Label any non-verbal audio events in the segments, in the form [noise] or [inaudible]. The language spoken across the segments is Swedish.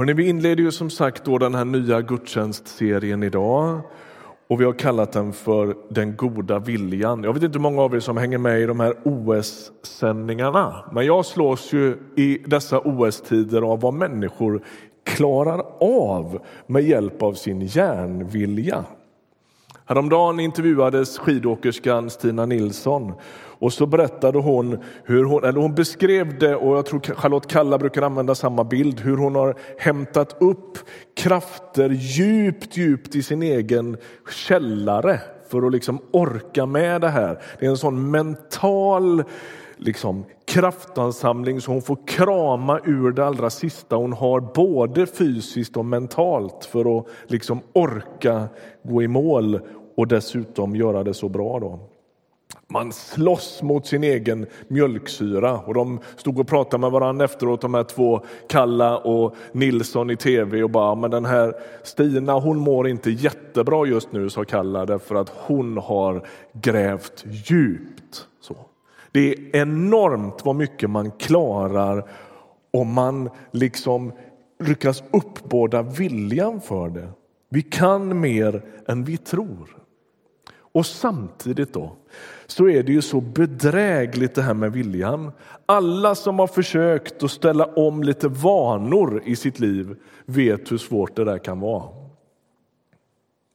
Hörrni, vi inleder ju som sagt då den här nya gudstjänstserien idag och vi har kallat den för Den goda viljan. Jag vet inte hur många av er som hänger med i de här OS-sändningarna, men jag slås ju i dessa OS-tider av vad människor klarar av med hjälp av sin järnvilja. Häromdagen intervjuades skidåkerskan Stina Nilsson och så berättade hon hur hon, eller hon beskrev det och jag tror Charlotte Kalla brukar använda samma bild, hur hon har hämtat upp krafter djupt, djupt i sin egen källare för att liksom orka med det här. Det är en sån mental liksom, kraftansamling så hon får krama ur det allra sista hon har både fysiskt och mentalt för att liksom orka gå i mål och dessutom göra det så bra. Då. Man slåss mot sin egen mjölksyra och de stod och pratade med varandra efteråt, de här två Kalla och Nilsson i tv och bara, men den här Stina hon mår inte jättebra just nu, sa Kalla, därför att hon har grävt djupt. Så. Det är enormt vad mycket man klarar om man liksom lyckas uppbåda viljan för det. Vi kan mer än vi tror. Och samtidigt då så är det ju så bedrägligt det här med viljan. Alla som har försökt att ställa om lite vanor i sitt liv vet hur svårt det där kan vara.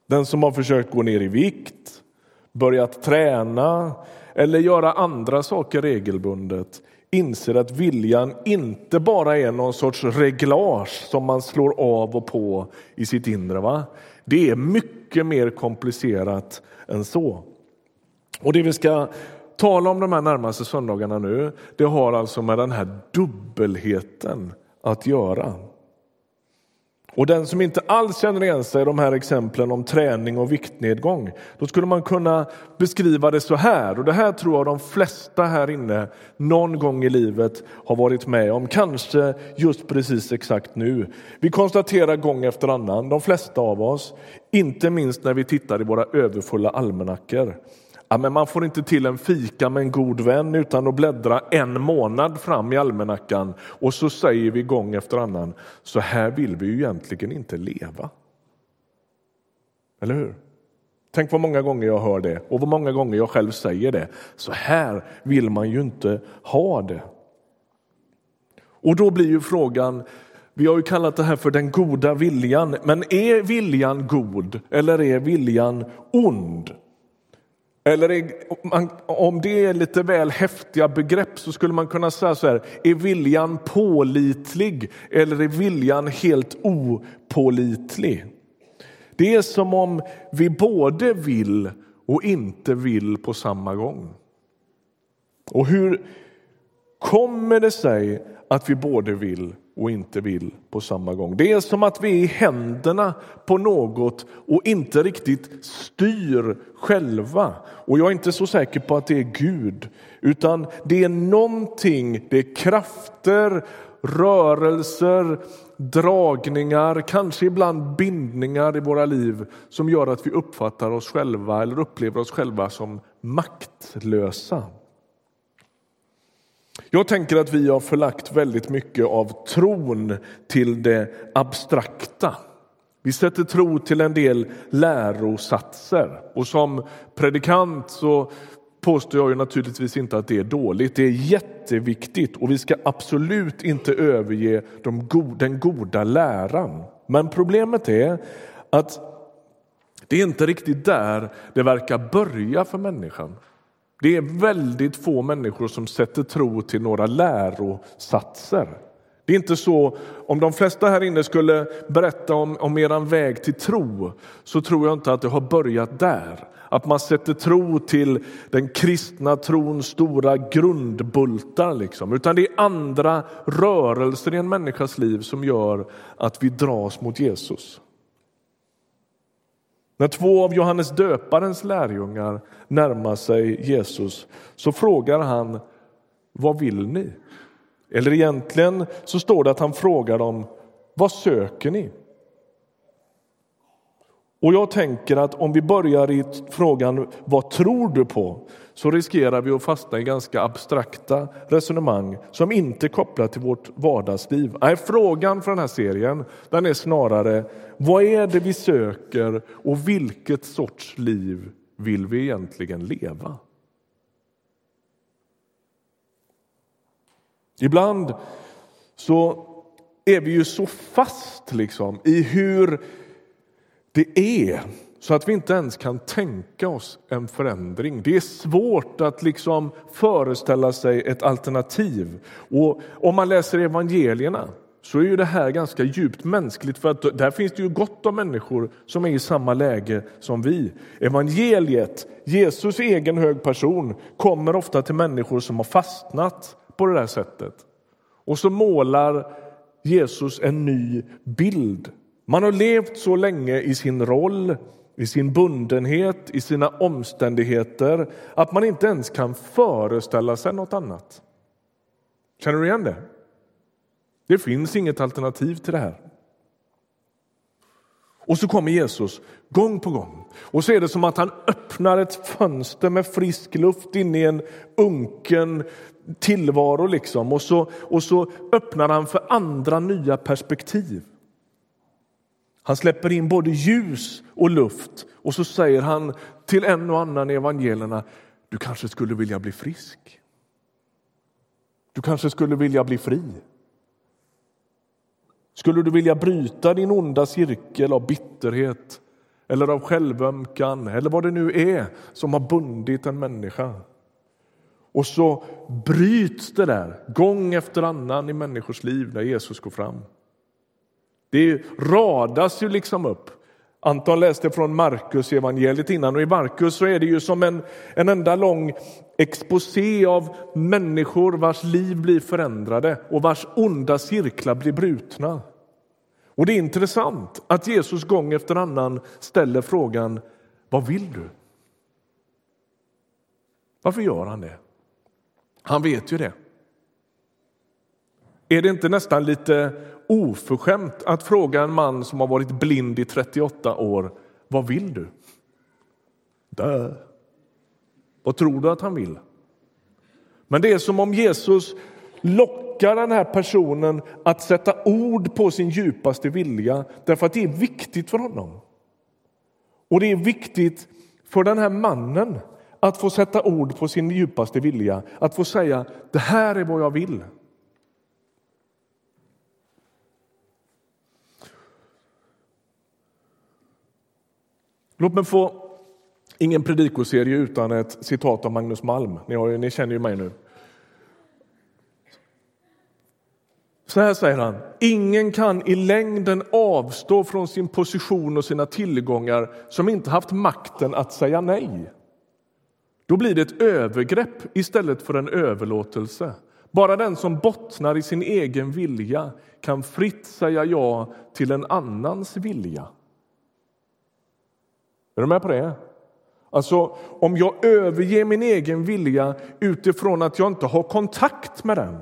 Den som har försökt gå ner i vikt, börjat träna eller göra andra saker regelbundet inser att viljan inte bara är någon sorts reglage som man slår av och på i sitt inre. Va? Det är mycket mer komplicerat än så. Och det vi ska tala om de här närmaste söndagarna nu, det har alltså med den här dubbelheten att göra. Och den som inte alls känner igen sig i de här exemplen om träning och viktnedgång, då skulle man kunna beskriva det så här, och det här tror jag de flesta här inne någon gång i livet har varit med om, kanske just precis exakt nu. Vi konstaterar gång efter annan, de flesta av oss, inte minst när vi tittar i våra överfulla almanackor, Ja, men man får inte till en fika med en god vän utan att bläddra en månad fram i almanackan och så säger vi gång efter annan, så här vill vi ju egentligen inte leva. Eller hur? Tänk vad många gånger jag hör det och vad många gånger jag själv säger det. Så här vill man ju inte ha det. Och då blir ju frågan, vi har ju kallat det här för den goda viljan, men är viljan god eller är viljan ond? Eller om det är lite väl häftiga begrepp så skulle man kunna säga så här, är viljan pålitlig eller är viljan helt opålitlig? Det är som om vi både vill och inte vill på samma gång. Och hur kommer det sig att vi både vill och inte vill på samma gång. Det är som att vi är i händerna på något och inte riktigt styr själva. Och jag är inte så säker på att det är Gud, utan det är någonting, det är krafter, rörelser, dragningar, kanske ibland bindningar i våra liv som gör att vi uppfattar oss själva eller upplever oss själva som maktlösa. Jag tänker att vi har förlagt väldigt mycket av tron till det abstrakta. Vi sätter tro till en del lärosatser och som predikant så påstår jag ju naturligtvis inte att det är dåligt. Det är jätteviktigt och vi ska absolut inte överge de go den goda läran. Men problemet är att det är inte riktigt där det verkar börja för människan. Det är väldigt få människor som sätter tro till några lärosatser. Det är inte så, om de flesta här inne skulle berätta om, om er väg till tro så tror jag inte att det har börjat där. Att man sätter tro till den kristna trons stora grundbultar. Liksom. Utan det är andra rörelser i en människas liv som gör att vi dras mot Jesus. När två av Johannes döparens lärjungar närmar sig Jesus så frågar han vad vill ni? Eller egentligen så står det att han frågar dem vad söker ni? Och jag tänker att om vi börjar i frågan vad tror du på? Så riskerar vi att fastna i ganska abstrakta resonemang som inte är kopplade till vårt vardagsliv. Nej, frågan för den här serien den är snarare vad är det vi söker och vilket sorts liv vill vi egentligen leva? Ibland så är vi ju så fast liksom, i hur det är så att vi inte ens kan tänka oss en förändring. Det är svårt att liksom föreställa sig ett alternativ. Och om man läser evangelierna så är ju det här ganska djupt mänskligt för att där finns det ju gott om människor som är i samma läge som vi. Evangeliet, Jesus egen hög person, kommer ofta till människor som har fastnat på det där sättet. Och så målar Jesus en ny bild. Man har levt så länge i sin roll, i sin bundenhet, i sina omständigheter att man inte ens kan föreställa sig något annat. Känner du igen det? Det finns inget alternativ till det här. Och så kommer Jesus gång på gång. Och så är det som att han öppnar ett fönster med frisk luft in i en unken tillvaro. Liksom. Och, så, och så öppnar han för andra nya perspektiv. Han släpper in både ljus och luft och så säger han till en och annan i evangelierna du kanske skulle vilja bli frisk. Du kanske skulle vilja bli fri. Skulle du vilja bryta din onda cirkel av bitterhet eller av självömkan eller vad det nu är som har bundit en människa? Och så bryts det där gång efter annan i människors liv när Jesus går fram. Det radas ju liksom upp. Anton läste från Markus evangeliet innan och i Markus så är det ju som en, en enda lång exposé av människor vars liv blir förändrade och vars onda cirklar blir brutna. Och det är intressant att Jesus gång efter annan ställer frågan Vad vill du? Varför gör han det? Han vet ju det. Är det inte nästan lite oförskämt att fråga en man som har varit blind i 38 år vad vill du? Dö. Vad tror du att han vill? Men det är som om Jesus lockar den här personen att sätta ord på sin djupaste vilja därför att det är viktigt för honom. Och det är viktigt för den här mannen att få sätta ord på sin djupaste vilja, att få säga det här är vad jag vill. Låt mig få, ingen predikoserie utan ett citat av Magnus Malm. Ni, har, ni känner ju mig nu. Så här säger han. Ingen kan i längden avstå från sin position och sina tillgångar som inte haft makten att säga nej. Då blir det ett övergrepp istället för en överlåtelse. Bara den som bottnar i sin egen vilja kan fritt säga ja till en annans vilja. Är du med på det? Alltså, om jag överger min egen vilja utifrån att jag inte har kontakt med den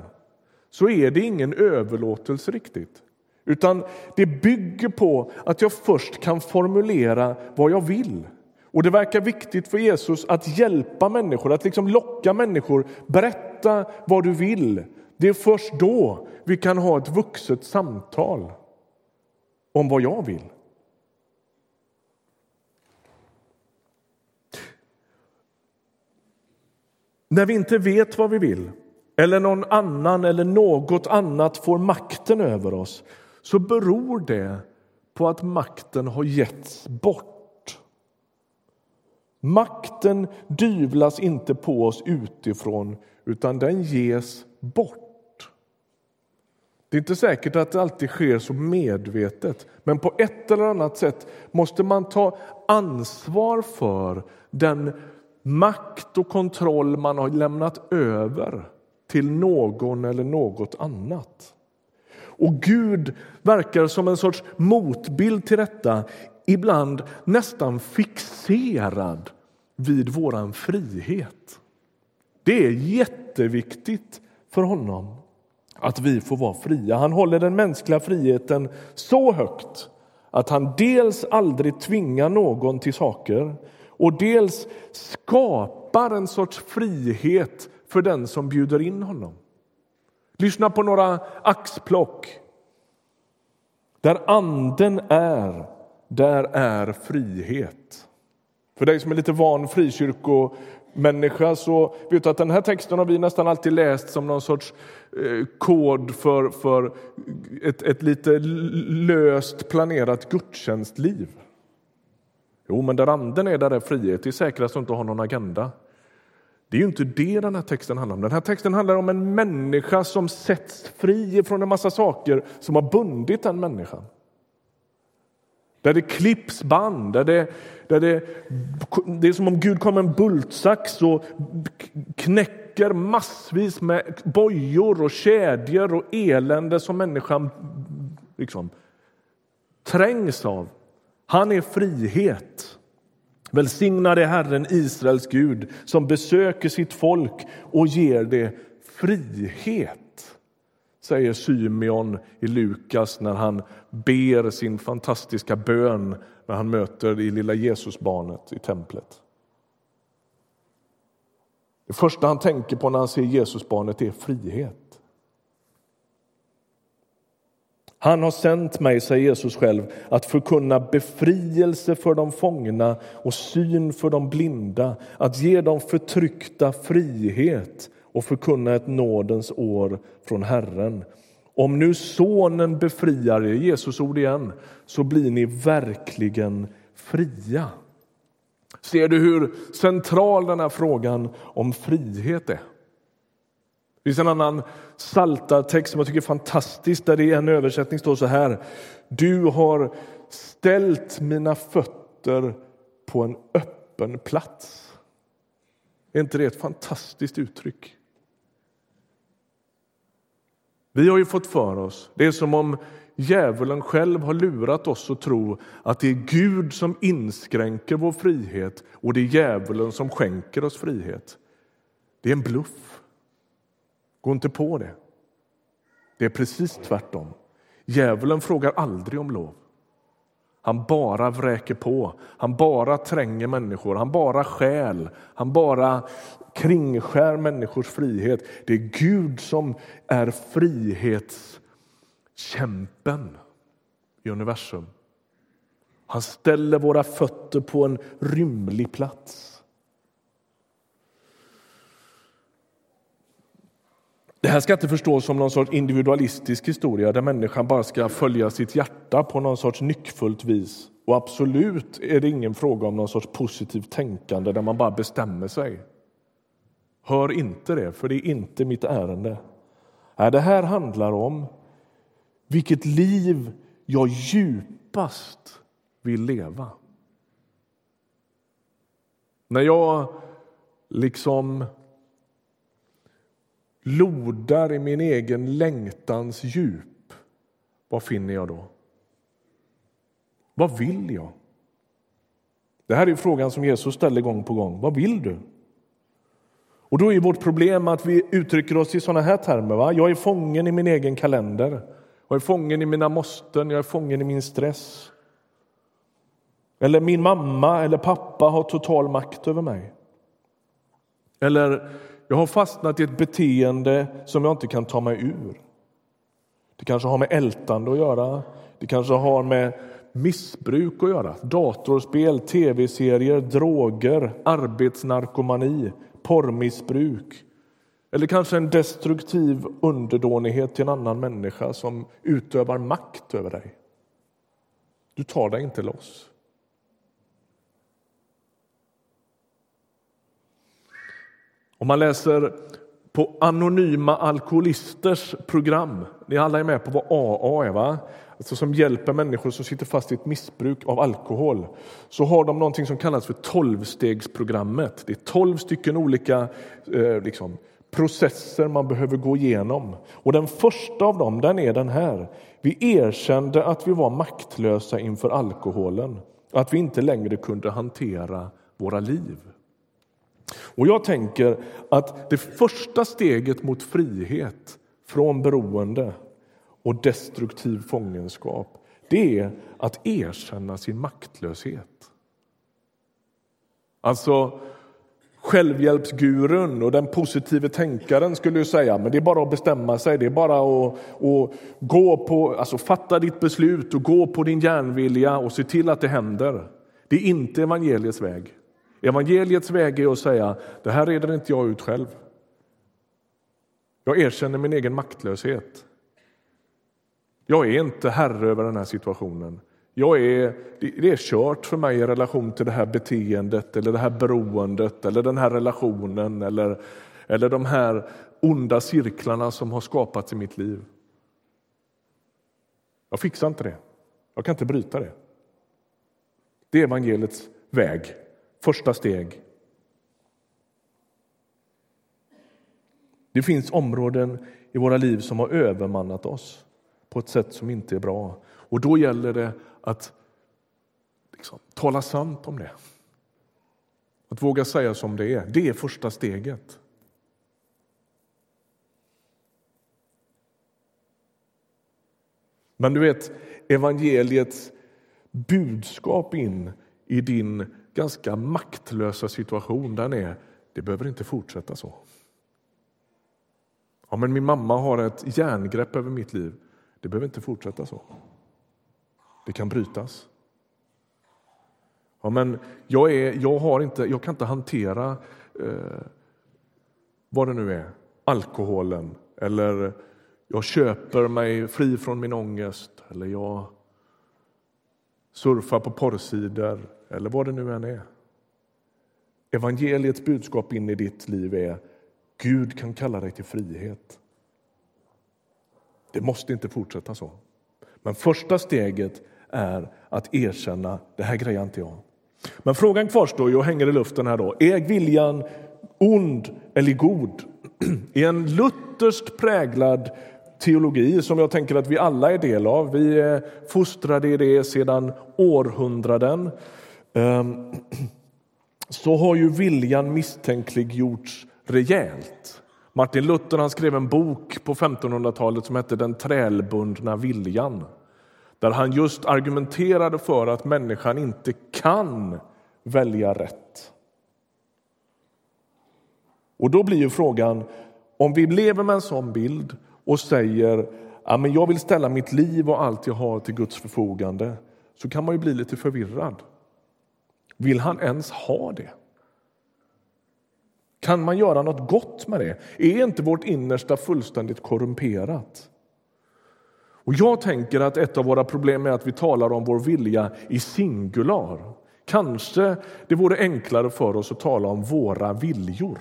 så är det ingen överlåtelse riktigt. Utan det bygger på att jag först kan formulera vad jag vill. Och Det verkar viktigt för Jesus att hjälpa människor, att liksom locka människor. Berätta vad du vill. Det är först då vi kan ha ett vuxet samtal om vad jag vill. När vi inte vet vad vi vill eller någon annan eller något annat får makten över oss så beror det på att makten har getts bort. Makten dyvlas inte på oss utifrån, utan den ges bort. Det är inte säkert att det alltid sker så medvetet, men på ett eller annat sätt måste man ta ansvar för den makt och kontroll man har lämnat över till någon eller något annat. Och Gud verkar som en sorts motbild till detta ibland nästan fixerad vid vår frihet. Det är jätteviktigt för honom att vi får vara fria. Han håller den mänskliga friheten så högt att han dels aldrig tvingar någon till saker och dels skapar en sorts frihet för den som bjuder in honom. Lyssna på några axplock. Där anden är, där är frihet. För dig som är lite van frikyrkomänniska så vet du att den här texten har vi nästan alltid läst som någon sorts eh, kod för, för ett, ett lite löst planerat gudstjänstliv. Jo, men där anden är, där är frihet. Det är säkrast att inte ha någon agenda. Det är ju inte det den här texten handlar om. Den här texten handlar om en människa som sätts fri från en massa saker som har bundit den människan. Där det klipps band, där det, där det, det är som om Gud kommer med en bultsax och knäcker massvis med bojor och kedjor och elände som människan liksom trängs av. Han är frihet. Välsignad är Herren, Israels Gud, som besöker sitt folk och ger det frihet, säger Symeon i Lukas när han ber sin fantastiska bön när han möter det lilla Jesusbarnet i templet. Det första han tänker på när han ser Jesusbarnet är frihet. Han har sänt mig, säger Jesus själv, att förkunna befrielse för de fångna och syn för de blinda, att ge de förtryckta frihet och förkunna ett nådens år från Herren. Om nu Sonen befriar er, Jesus ord igen, så blir ni verkligen fria. Ser du hur central den här frågan om frihet är? Det finns en annan saltartext som jag tycker är fantastisk där det i en översättning står så här. Du har ställt mina fötter på en öppen plats. Är inte det ett fantastiskt uttryck? Vi har ju fått för oss, det är som om djävulen själv har lurat oss att tro att det är Gud som inskränker vår frihet och det är djävulen som skänker oss frihet. Det är en bluff. Gå inte på det. Det är precis tvärtom. Djävulen frågar aldrig om lov. Han bara vräker på, han bara tränger människor, han bara skäl, han bara kringskär människors frihet. Det är Gud som är frihetskämpen i universum. Han ställer våra fötter på en rymlig plats. Det här ska inte förstås som någon sorts individualistisk historia där människan bara ska följa sitt hjärta på någon sorts nyckfullt vis. Och absolut är det ingen fråga om någon sorts positivt tänkande där man bara bestämmer sig. Hör inte det, för det är inte mitt ärende. det här handlar om vilket liv jag djupast vill leva. När jag liksom lodar i min egen längtans djup, vad finner jag då? Vad vill jag? Det här är frågan som Jesus ställer gång på gång. Vad vill du? Och då är vårt problem att vi uttrycker oss i såna här termer. Va? Jag är fången i min egen kalender. Jag är fången i mina måsten, jag är fången i min stress. Eller min mamma eller pappa har total makt över mig. Eller jag har fastnat i ett beteende som jag inte kan ta mig ur. Det kanske har med ältande att göra. Det kanske har med missbruk att göra. Datorspel, tv-serier, droger, arbetsnarkomani, porrmissbruk. Eller kanske en destruktiv underdånighet till en annan människa som utövar makt över dig. Du tar dig inte loss. Om man läser på Anonyma alkoholisters program, ni alla är med på vad AA är, va? Alltså som hjälper människor som sitter fast i ett missbruk av alkohol, så har de någonting som kallas för tolvstegsprogrammet. Det är tolv stycken olika eh, liksom, processer man behöver gå igenom. Och den första av dem den är den här. Vi erkände att vi var maktlösa inför alkoholen, att vi inte längre kunde hantera våra liv. Och jag tänker att det första steget mot frihet från beroende och destruktiv fångenskap det är att erkänna sin maktlöshet. Alltså, Självhjälpsgurun och den positiva tänkaren skulle ju säga men det är bara att bestämma sig, det är bara att, att gå på, alltså fatta ditt beslut och gå på din järnvilja och se till att det händer. Det är inte evangeliets väg. Evangeliets väg är att säga det här reder inte jag ut själv. Jag erkänner min egen maktlöshet. Jag är inte herre över den här situationen. Jag är, det är kört för mig i relation till det här beteendet eller det här beroendet eller den här relationen eller, eller de här onda cirklarna som har skapats i mitt liv. Jag fixar inte det. Jag kan inte bryta det. Det är evangeliets väg, första steg. Det finns områden i våra liv som har övermannat oss på ett sätt som inte är bra. Och då gäller det att liksom, tala sant om det. Att våga säga som det är. Det är första steget. Men du vet, evangeliets budskap in i din ganska maktlösa situation, den är det behöver inte fortsätta så. Ja, men min mamma har ett järngrepp över mitt liv. Det behöver inte fortsätta så. Det kan brytas. Ja, men jag, är, jag, har inte, jag kan inte hantera eh, vad det nu är, alkoholen eller jag köper mig fri från min ångest eller jag surfa på porrsidor eller vad det nu än är. Evangeliets budskap in i ditt liv är Gud kan kalla dig till frihet. Det måste inte fortsätta så. Men första steget är att erkänna det här grejar inte jag. Men frågan kvarstår ju och hänger i luften här då. Är viljan ond eller god? [clears throat] I en lutherskt präglad teologi som jag tänker att vi alla är del av. Vi är fostrade i det sedan århundraden. Ehm, så har ju viljan misstänkliggjorts rejält. Martin Luther han skrev en bok på 1500-talet som hette Den trälbundna viljan där han just argumenterade för att människan inte kan välja rätt. Och då blir ju frågan, om vi lever med en sån bild och säger ja, men jag vill ställa mitt liv och allt jag har till Guds förfogande så kan man ju bli lite förvirrad. Vill han ens ha det? Kan man göra något gott med det? Är inte vårt innersta fullständigt korrumperat? Och Jag tänker att ett av våra problem är att vi talar om vår vilja i singular. Kanske det vore enklare för oss att tala om våra viljor.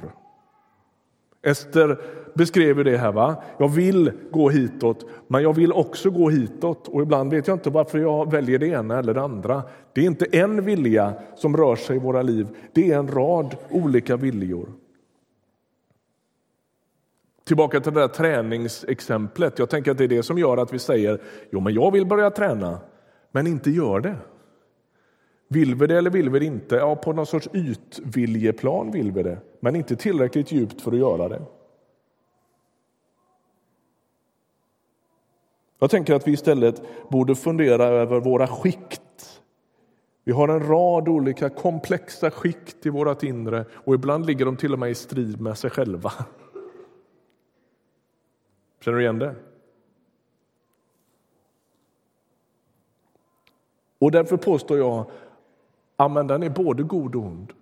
Ester beskrev det här. va? Jag vill gå hitåt, men jag vill också gå hitåt. Och ibland vet jag inte varför jag väljer det ena eller det andra. Det är inte en vilja som rör sig i våra liv, det är en rad olika viljor. Tillbaka till det där träningsexemplet. Jag tänker att det är det som gör att vi säger jo, men jag vill börja träna, men inte gör det. Vill vi det eller vill vi det inte? Ja, på någon sorts ytviljeplan vill vi det, men inte tillräckligt djupt för att göra det. Jag tänker att vi istället borde fundera över våra skikt. Vi har en rad olika komplexa skikt i vårt inre och ibland ligger de till och med i strid med sig själva. Känner du igen det? Och därför påstår jag att den är både god och ond.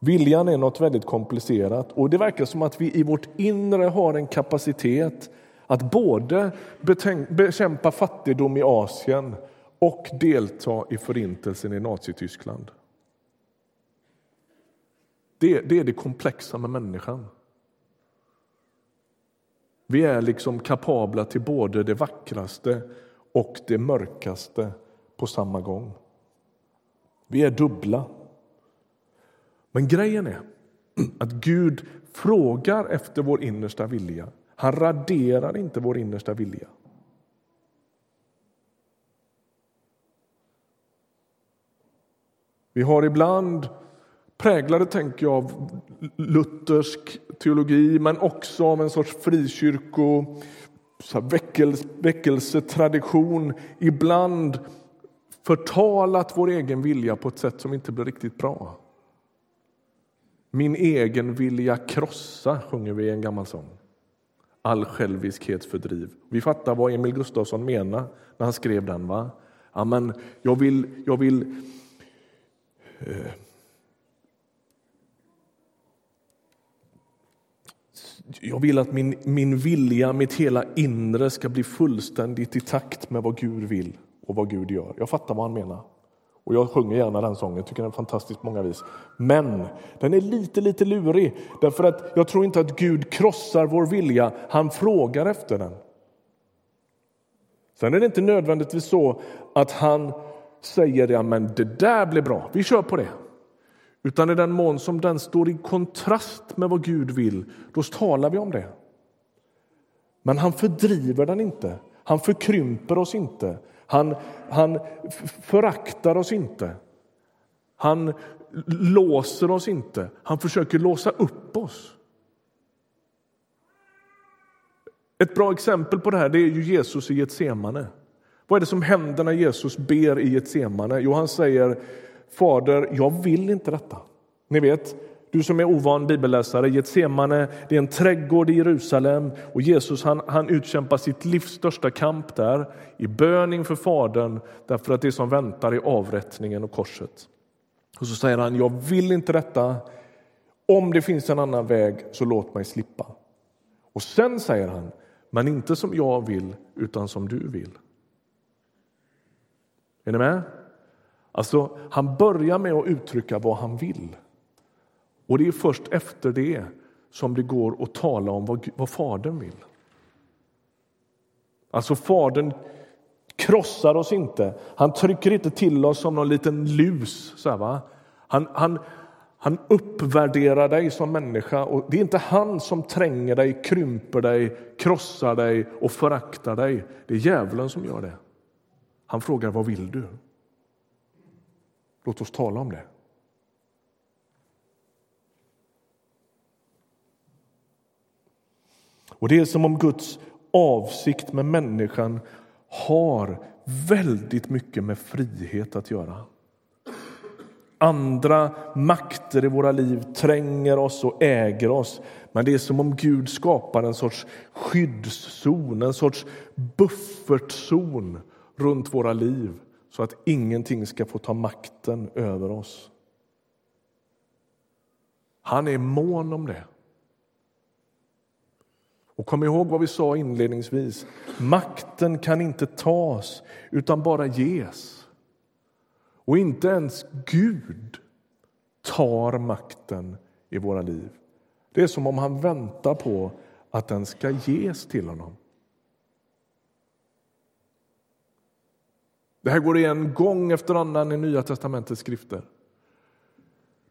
Viljan är något väldigt komplicerat och det verkar som att vi i vårt inre har en kapacitet att både bekämpa fattigdom i Asien och delta i förintelsen i Nazityskland. Det, det är det komplexa med människan. Vi är liksom kapabla till både det vackraste och det mörkaste på samma gång. Vi är dubbla. Men grejen är att Gud frågar efter vår innersta vilja. Han raderar inte vår innersta vilja. Vi har ibland präglade, tänker jag, av luthersk teologi men också av en sorts frikyrko väckelsetradition ibland förtalat vår egen vilja på ett sätt som inte blir riktigt bra. Min egen vilja krossa, sjunger vi i en gammal sång. All själviskhet fördriv. Vi fattar vad Emil Gustafsson menar när han skrev den. va? Amen. jag vill, jag vill eh, Jag vill att min, min vilja, mitt hela inre ska bli fullständigt i takt med vad Gud vill och vad Gud gör. Jag fattar vad han menar. Och jag sjunger gärna den sången, tycker den är fantastiskt många vis. Men den är lite, lite lurig, därför att jag tror inte att Gud krossar vår vilja, han frågar efter den. Sen är det inte nödvändigtvis så att han säger ja, men det där blir bra, vi kör på det. Utan i den mån som den står i kontrast med vad Gud vill, då talar vi om det. Men han fördriver den inte, han förkrymper oss inte, han, han föraktar oss inte. Han låser oss inte, han försöker låsa upp oss. Ett bra exempel på det här det är ju Jesus i Getsemane. Vad är det som händer när Jesus ber i Getsemane? Jo, han säger Fader, jag vill inte detta. Ni vet, du som är ovan bibelläsare, Getsemane, det är en trädgård i Jerusalem och Jesus han, han utkämpar sitt livs största kamp där i bön inför Fadern därför att det som väntar är avrättningen och korset. Och så säger han, jag vill inte detta. Om det finns en annan väg, så låt mig slippa. Och sen säger han, men inte som jag vill, utan som du vill. Är ni med? Alltså, han börjar med att uttrycka vad han vill. Och det är först efter det som det går att tala om vad, vad Fadern vill. Alltså, Fadern krossar oss inte. Han trycker inte till oss som någon liten lus. Så här, va? Han, han, han uppvärderar dig som människa. Och Det är inte han som tränger dig, krymper dig, krossar dig och föraktar dig. Det är djävulen som gör det. Han frågar vad vill du? Låt oss tala om det. Och Det är som om Guds avsikt med människan har väldigt mycket med frihet att göra. Andra makter i våra liv tränger oss och äger oss. Men det är som om Gud skapar en sorts skyddszon, en sorts buffertzon runt våra liv så att ingenting ska få ta makten över oss. Han är mån om det. Och kom ihåg vad vi sa inledningsvis. Makten kan inte tas, utan bara ges. Och inte ens Gud tar makten i våra liv. Det är som om han väntar på att den ska ges till honom. Det här går igen gång efter annan i Nya testamentets skrifter.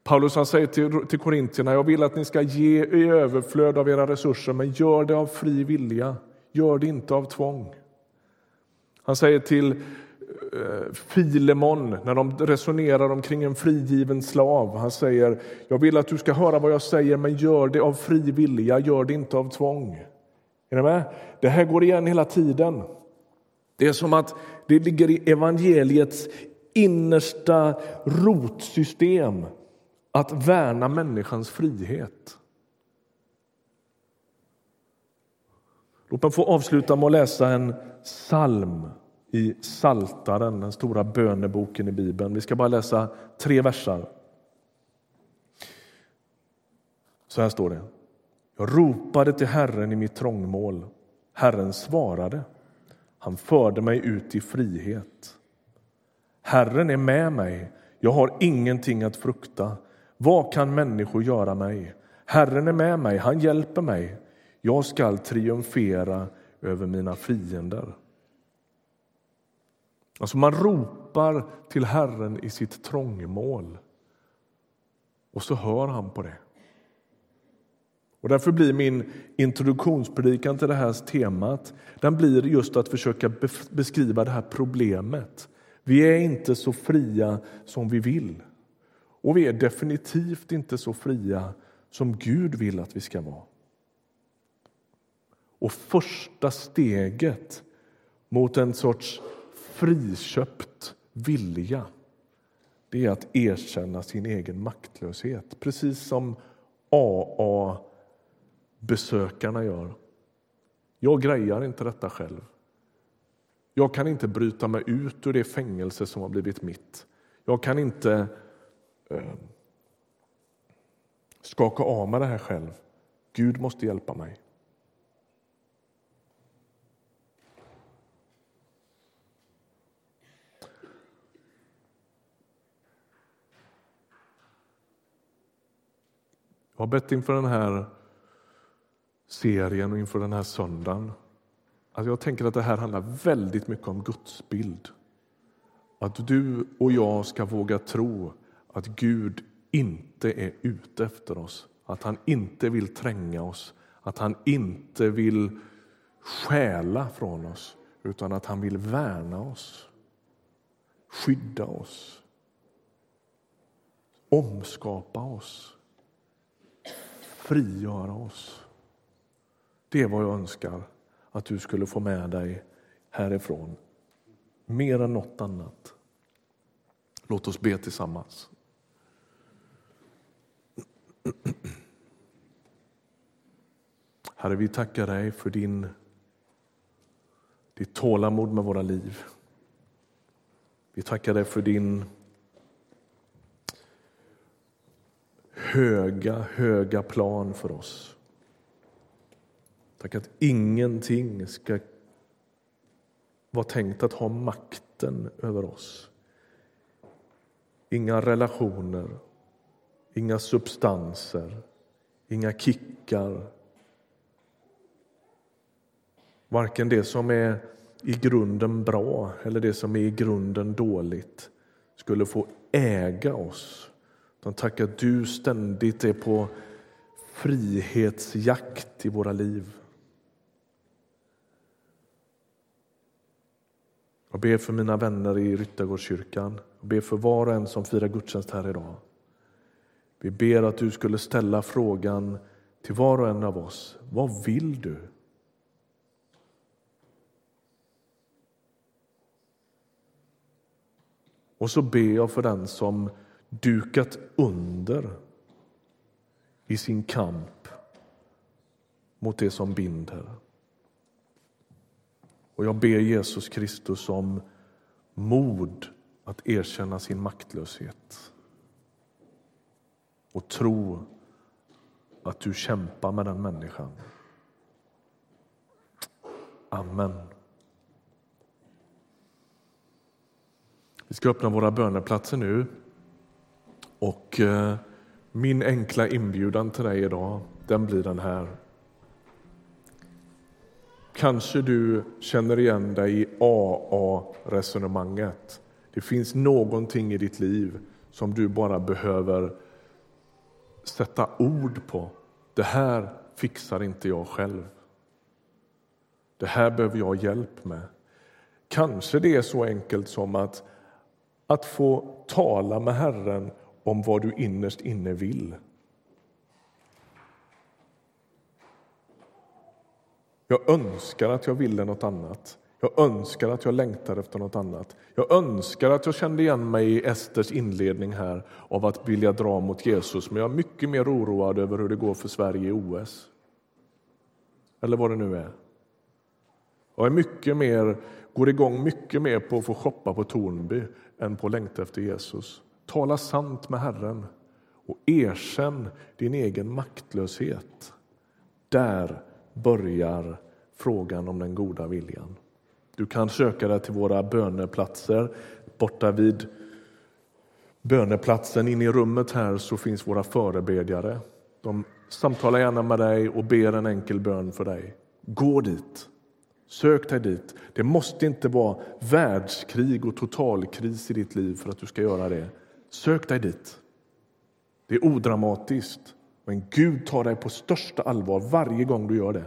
Paulus han säger till, till korintierna, jag vill att ni ska ge i överflöd av era resurser, men gör det av fri vilja, gör det inte av tvång. Han säger till eh, Filemon när de resonerar omkring en frigiven slav. Han säger, jag vill att du ska höra vad jag säger, men gör det av fri vilja, gör det inte av tvång. Är ni med? Det här går igen hela tiden. Det är som att det ligger i evangeliets innersta rotsystem att värna människans frihet. Låt mig få avsluta med att läsa en psalm i Saltaren, den stora böneboken i Bibeln. Vi ska bara läsa tre versar. Så här står det. Jag ropade till Herren i mitt trångmål. Herren svarade. Han förde mig ut i frihet. Herren är med mig. Jag har ingenting att frukta. Vad kan människor göra mig? Herren är med mig, han hjälper mig. Jag skall triumfera över mina fiender. Alltså man ropar till Herren i sitt trångmål och så hör han på det. Och därför blir min introduktionspredikan till det här temat den blir just att försöka beskriva det här problemet. Vi är inte så fria som vi vill. Och vi är definitivt inte så fria som Gud vill att vi ska vara. Och första steget mot en sorts friköpt vilja det är att erkänna sin egen maktlöshet. Precis som AA-besökarna gör. Jag grejar inte detta själv. Jag kan inte bryta mig ut ur det fängelse som har blivit mitt. Jag kan inte Ehm, skaka av mig det här själv. Gud måste hjälpa mig. Jag har bett inför den här serien och inför den här söndagen. att jag tänker att det här handlar väldigt mycket om Guds bild. Att du och jag ska våga tro att Gud inte är ute efter oss. Att han inte vill tränga oss, att han inte vill stjäla från oss utan att han vill värna oss, skydda oss, omskapa oss, frigöra oss. Det är vad jag önskar att du skulle få med dig härifrån. Mer än något annat. Låt oss be tillsammans. Herre, vi tackar dig för din, ditt tålamod med våra liv. Vi tackar dig för din höga, höga plan för oss. Tack att ingenting ska vara tänkt att ha makten över oss. Inga relationer, inga substanser, inga kickar. Varken det som är i grunden bra eller det som är i grunden dåligt skulle få äga oss. Utan tack att du ständigt är på frihetsjakt i våra liv. Jag ber för mina vänner i Ryttargårdskyrkan. Jag ber för var och en som firar gudstjänst här idag. Vi ber att du skulle ställa frågan till var och en av oss. Vad vill du? Och så ber jag för den som dukat under i sin kamp mot det som binder. Och jag ber Jesus Kristus om mod att erkänna sin maktlöshet och tro att du kämpar med den människan. Amen. Vi ska öppna våra böneplatser nu. Och eh, min enkla inbjudan till dig idag, den blir den här. Kanske du känner igen dig i AA-resonemanget. Det finns någonting i ditt liv som du bara behöver sätta ord på. Det här fixar inte jag själv. Det här behöver jag hjälp med. Kanske det är så enkelt som att, att få tala med Herren om vad du innerst inne vill. Jag önskar att jag ville något annat. Jag önskar att jag längtar efter något annat. Jag önskar att jag kände igen mig i Esters inledning här av att vilja dra mot Jesus, men jag är mycket mer oroad över hur det går för Sverige i OS. Eller vad det nu är. Jag är mycket mer, går igång mycket mer på att få shoppa på Tornby än på att längta efter Jesus. Tala sant med Herren och erkänn din egen maktlöshet. Där börjar frågan om den goda viljan. Du kan söka dig till våra böneplatser. Borta vid böneplatsen inne i rummet här så finns våra förebedjare. De samtalar gärna med dig och ber en enkel bön för dig. Gå dit. Sök dig dit. Det måste inte vara världskrig och totalkris i ditt liv för att du ska göra det. Sök dig dit. Det är odramatiskt, men Gud tar dig på största allvar varje gång du gör det.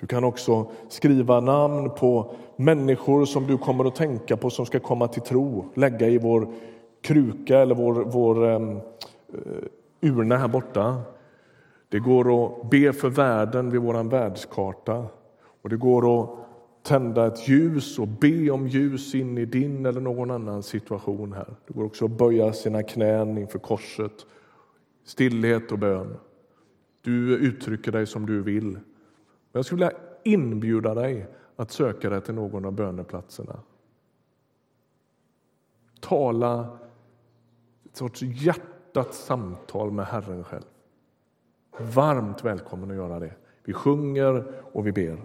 Du kan också skriva namn på människor som du kommer att tänka på som ska komma till tro. Lägga i vår kruka eller vår, vår um, urna här borta. Det går att be för världen vid vår världskarta. Och det går att tända ett ljus och be om ljus in i din eller någon annan situation här. Det går också att böja sina knän inför korset, stillhet och bön. Du uttrycker dig som du vill. Men jag skulle vilja inbjuda dig att söka dig till någon av böneplatserna. Tala ett sorts hjärtats samtal med Herren själv. Varmt välkommen att göra det. Vi sjunger och vi ber.